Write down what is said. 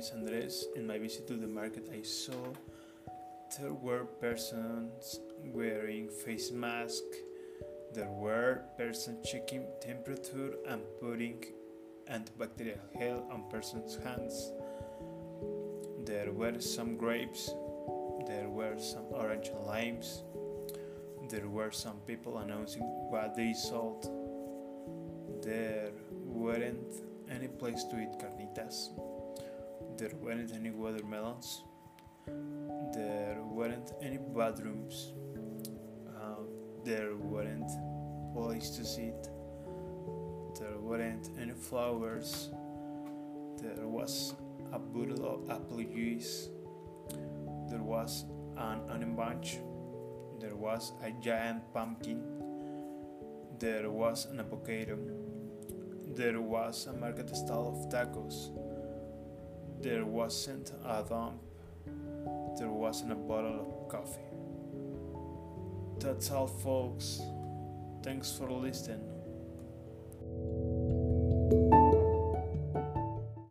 is Andres. In my visit to the market, I saw there were persons wearing face masks. There were persons checking temperature and putting antibacterial gel on persons' hands. There were some grapes. There were some orange and limes. There were some people announcing what they sold. There weren't any place to eat carnitas. There weren't any watermelons. There weren't any bathrooms. Uh, there weren't place to sit. There weren't any flowers. There was a bottle of apple juice. There was an onion bunch. There was a giant pumpkin. There was an avocado. There was a market stall of tacos. There wasn't a dump. There wasn't a bottle of coffee. That's all, folks. Thanks for listening.